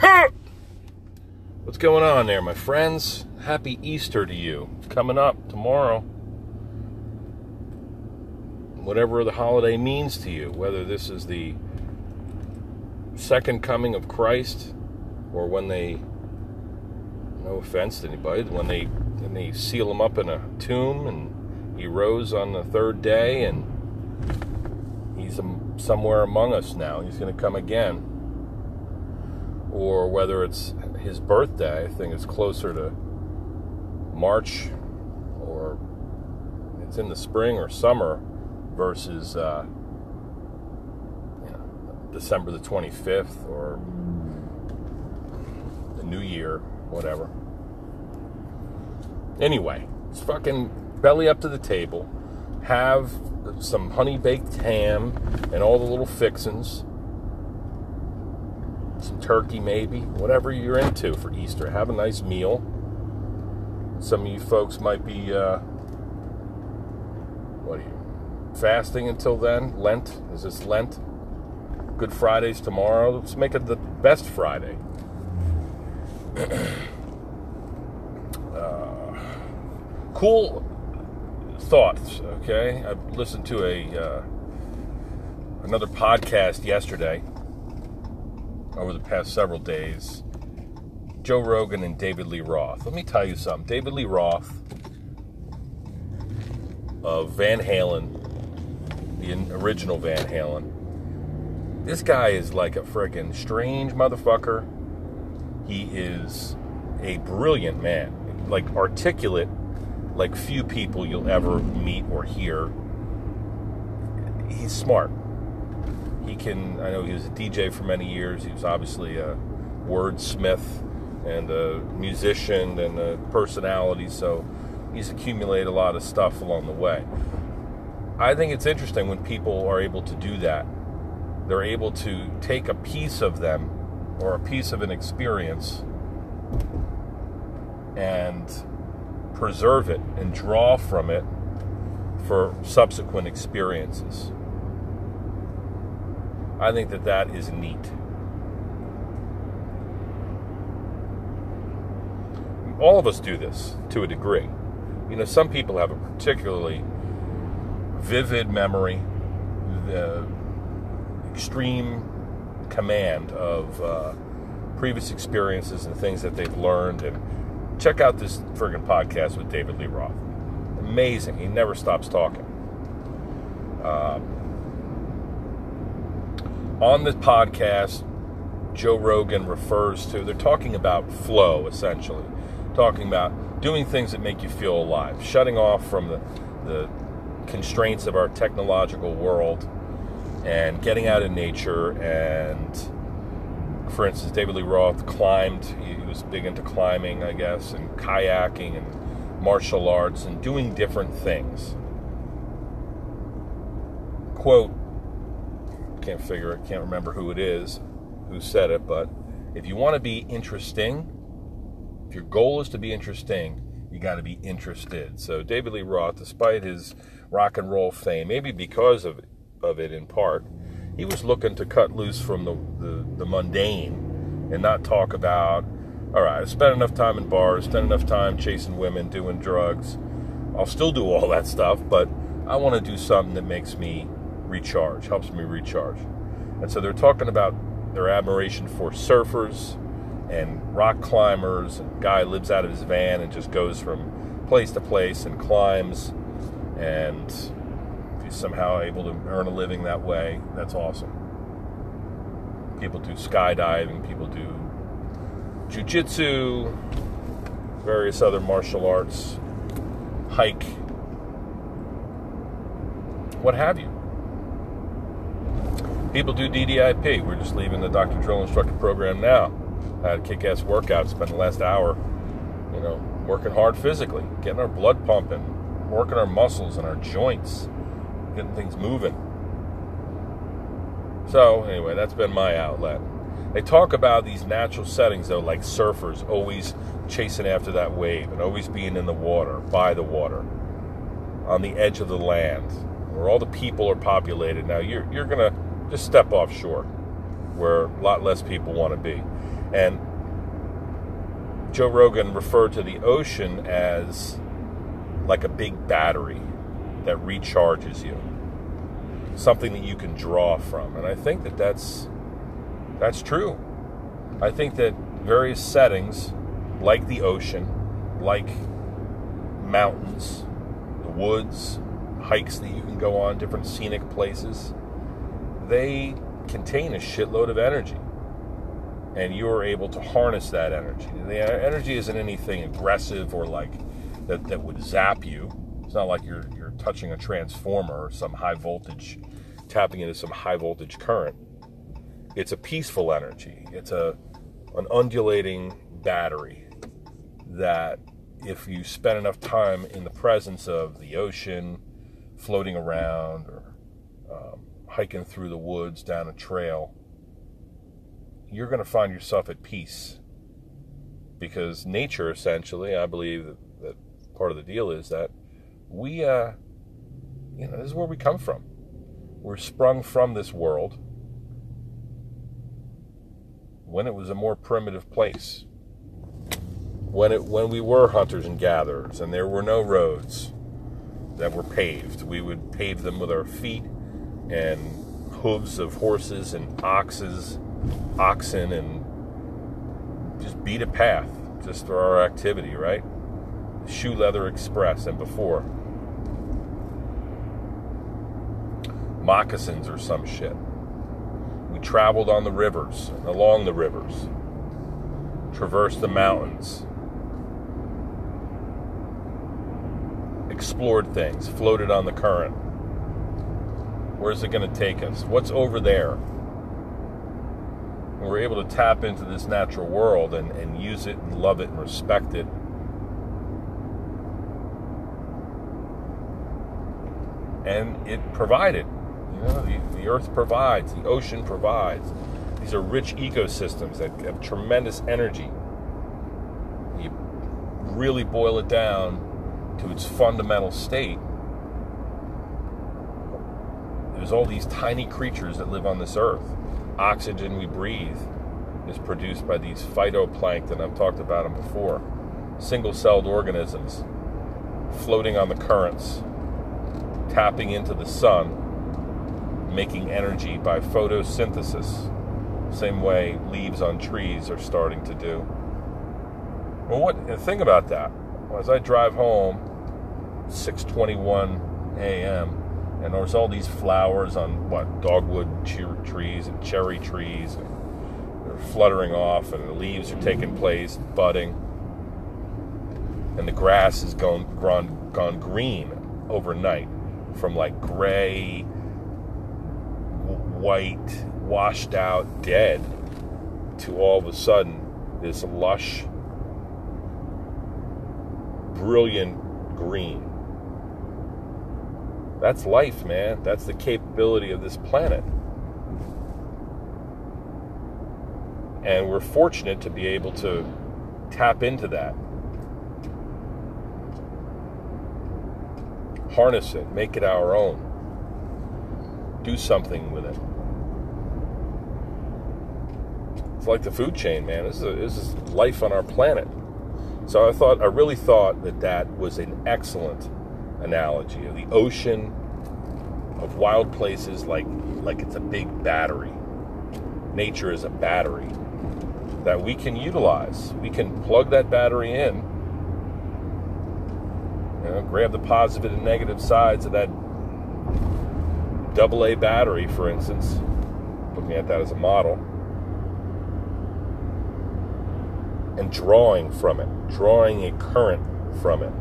What's going on there, my friends? Happy Easter to you. Coming up tomorrow. Whatever the holiday means to you, whether this is the second coming of Christ or when they, no offense to anybody, when they, when they seal him up in a tomb and he rose on the third day and he's um, somewhere among us now. He's going to come again. Or whether it's his birthday, I think it's closer to March or it's in the spring or summer versus uh, you know, December the 25th or the New Year, whatever. Anyway, it's fucking belly up to the table. Have some honey baked ham and all the little fixins. Some turkey, maybe, whatever you're into for Easter. Have a nice meal. Some of you folks might be, uh, what are you, fasting until then? Lent? Is this Lent? Good Friday's tomorrow. Let's make it the best Friday. uh, cool thoughts. Okay, I listened to a uh, another podcast yesterday over the past several days. Joe Rogan and David Lee Roth. Let me tell you something. David Lee Roth of Van Halen, the original Van Halen. This guy is like a friggin' strange motherfucker. He is a brilliant man, like articulate like few people you'll ever meet or hear. He's smart. He can, I know he was a DJ for many years. He was obviously a wordsmith and a musician and a personality, so he's accumulated a lot of stuff along the way. I think it's interesting when people are able to do that. They're able to take a piece of them or a piece of an experience and preserve it and draw from it for subsequent experiences. I think that that is neat. All of us do this to a degree. You know, some people have a particularly vivid memory, the extreme command of uh, previous experiences and things that they've learned and check out this friggin' podcast with David Lee Roth. Amazing. He never stops talking. Um, on the podcast, Joe Rogan refers to, they're talking about flow, essentially. Talking about doing things that make you feel alive, shutting off from the, the constraints of our technological world and getting out in nature and for instance, David Lee Roth climbed. He was big into climbing, I guess, and kayaking and martial arts and doing different things. Quote, can't figure it, can't remember who it is who said it, but if you want to be interesting, if your goal is to be interesting, you got to be interested. So David Lee Roth, despite his rock and roll fame, maybe because of of it in part, he was looking to cut loose from the, the, the mundane and not talk about, all right, I've spent enough time in bars, spent enough time chasing women, doing drugs. I'll still do all that stuff, but I want to do something that makes me recharge, helps me recharge. And so they're talking about their admiration for surfers and rock climbers. And guy lives out of his van and just goes from place to place and climbs and he's somehow able to earn a living that way, that's awesome. People do skydiving, people do jujitsu, various other martial arts, hike, what have you. People do DDIP. We're just leaving the Dr. Drill Instructor program now. I had a kick ass workout, spent the last hour, you know, working hard physically, getting our blood pumping, working our muscles and our joints getting things moving. So, anyway, that's been my outlet. They talk about these natural settings, though, like surfers always chasing after that wave and always being in the water, by the water, on the edge of the land, where all the people are populated. Now, you're, you're going to just step offshore, where a lot less people want to be. And Joe Rogan referred to the ocean as like a big battery that recharges you, something that you can draw from. And I think that that's that's true. I think that various settings, like the ocean, like mountains, the woods, hikes that you can go on, different scenic places, they contain a shitload of energy. And you're able to harness that energy. The energy isn't anything aggressive or like that, that would zap you. It's not like you're you're touching a transformer or some high voltage, tapping into some high voltage current. It's a peaceful energy. It's a an undulating battery that if you spend enough time in the presence of the ocean, floating around, or um, hiking through the woods down a trail, you're going to find yourself at peace. Because nature, essentially, I believe that, that part of the deal is that we, uh, you know, this is where we come from. We're sprung from this world when it was a more primitive place. When it when we were hunters and gatherers and there were no roads that were paved. We would pave them with our feet and hooves of horses and oxes, oxen and just beat a path just for our activity, right? Shoe Leather Express and before. Moccasins or some shit. We traveled on the rivers, along the rivers, traversed the mountains, explored things, floated on the current. Where's it going to take us? What's over there? And we're able to tap into this natural world and, and use it and love it and respect it. And it provided. You know, the, the earth provides, the ocean provides. These are rich ecosystems that have tremendous energy. You really boil it down to its fundamental state. There's all these tiny creatures that live on this earth. Oxygen we breathe is produced by these phytoplankton. I've talked about them before. Single celled organisms floating on the currents, tapping into the sun making energy by photosynthesis, same way leaves on trees are starting to do. Well, what think about that? As I drive home, 6:21 a.m., and there's all these flowers on what dogwood trees and cherry trees, and they're fluttering off, and the leaves are taking place, budding, and the grass has gone gone, gone green overnight from like gray white, washed out, dead, to all of a sudden this lush, brilliant green. That's life, man. That's the capability of this planet. And we're fortunate to be able to tap into that. Harness it, make it our own. Do something with it. It's like the food chain, man. This is, a, this is life on our planet. So I thought, I really thought that that was an excellent analogy of the ocean, of wild places, like like it's a big battery. Nature is a battery that we can utilize. We can plug that battery in, you know, grab the positive and negative sides of that double A battery, for instance, looking at that as a model and drawing from it, drawing a current from it.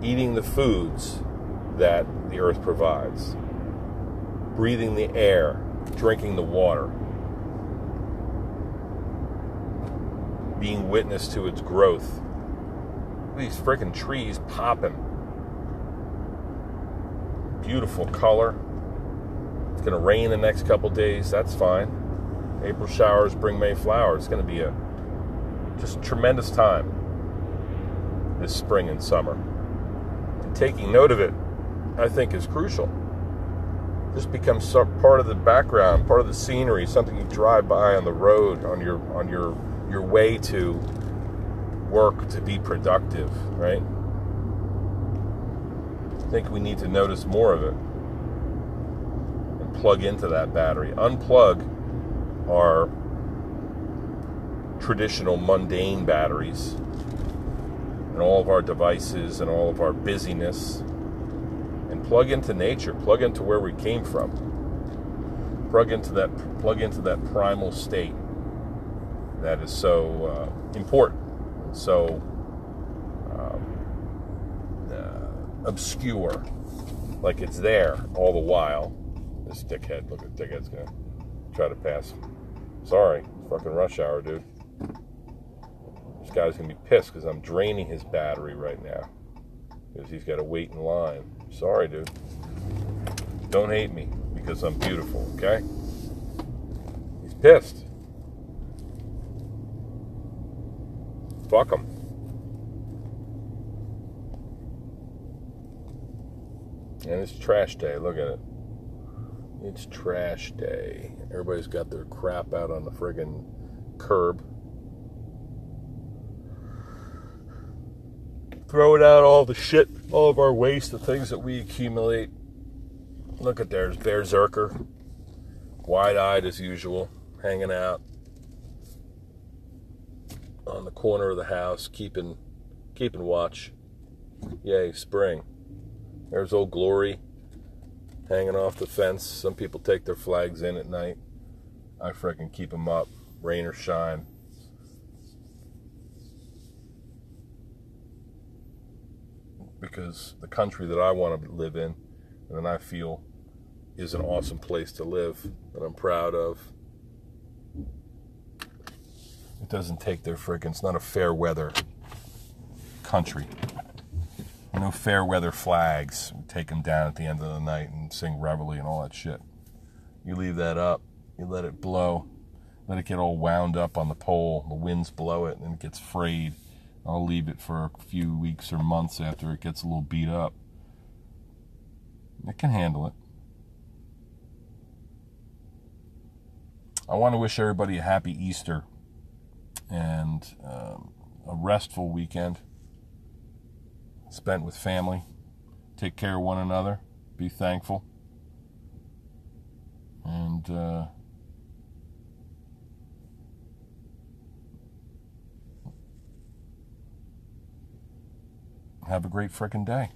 Eating the foods that the earth provides, breathing the air, drinking the water, being witness to its growth. These freaking trees popping. Beautiful color. It's going to rain the next couple days. That's fine. April showers bring May flowers. It's going to be a just tremendous time this spring and summer. Taking note of it, I think, is crucial. This becomes part of the background, part of the scenery, something you drive by on the road on your on your your way to work to be productive, right? I think we need to notice more of it and plug into that battery. Unplug our traditional mundane batteries and all of our devices and all of our busyness and plug into nature, plug into where we came from. Plug into that plug into that primal state that is so uh, important, so um, uh, obscure, like it's there all the while. This dickhead, look at dickhead's gonna try to pass. Sorry, fucking rush hour, dude. This guy's gonna be pissed because I'm draining his battery right now because he's got to wait in line. Sorry, dude. Don't hate me because I'm beautiful, okay? He's pissed. Fuck him. And it's trash day. Look at it. It's trash day. Everybody's got their crap out on the friggin' curb. Throwing out all the shit, all of our waste, the things that we accumulate. Look at there's Bear Zerker. Wide eyed as usual, hanging out on the corner of the house, keeping keeping watch. Yay, spring. There's old Glory hanging off the fence. Some people take their flags in at night. I freaking keep them up, rain or shine. Because the country that I want to live in and I feel is an awesome place to live that I'm proud of. It doesn't take their freaking, it's not a fair weather country. No fair weather flags. Take them down at the end of the night and sing reveille and all that shit. You leave that up, you let it blow, let it get all wound up on the pole. The winds blow it and it gets frayed. I'll leave it for a few weeks or months after it gets a little beat up. It can handle it. I want to wish everybody a happy Easter and um, a restful weekend spent with family. Take care of one another. Be thankful. And uh, have a great frickin' day.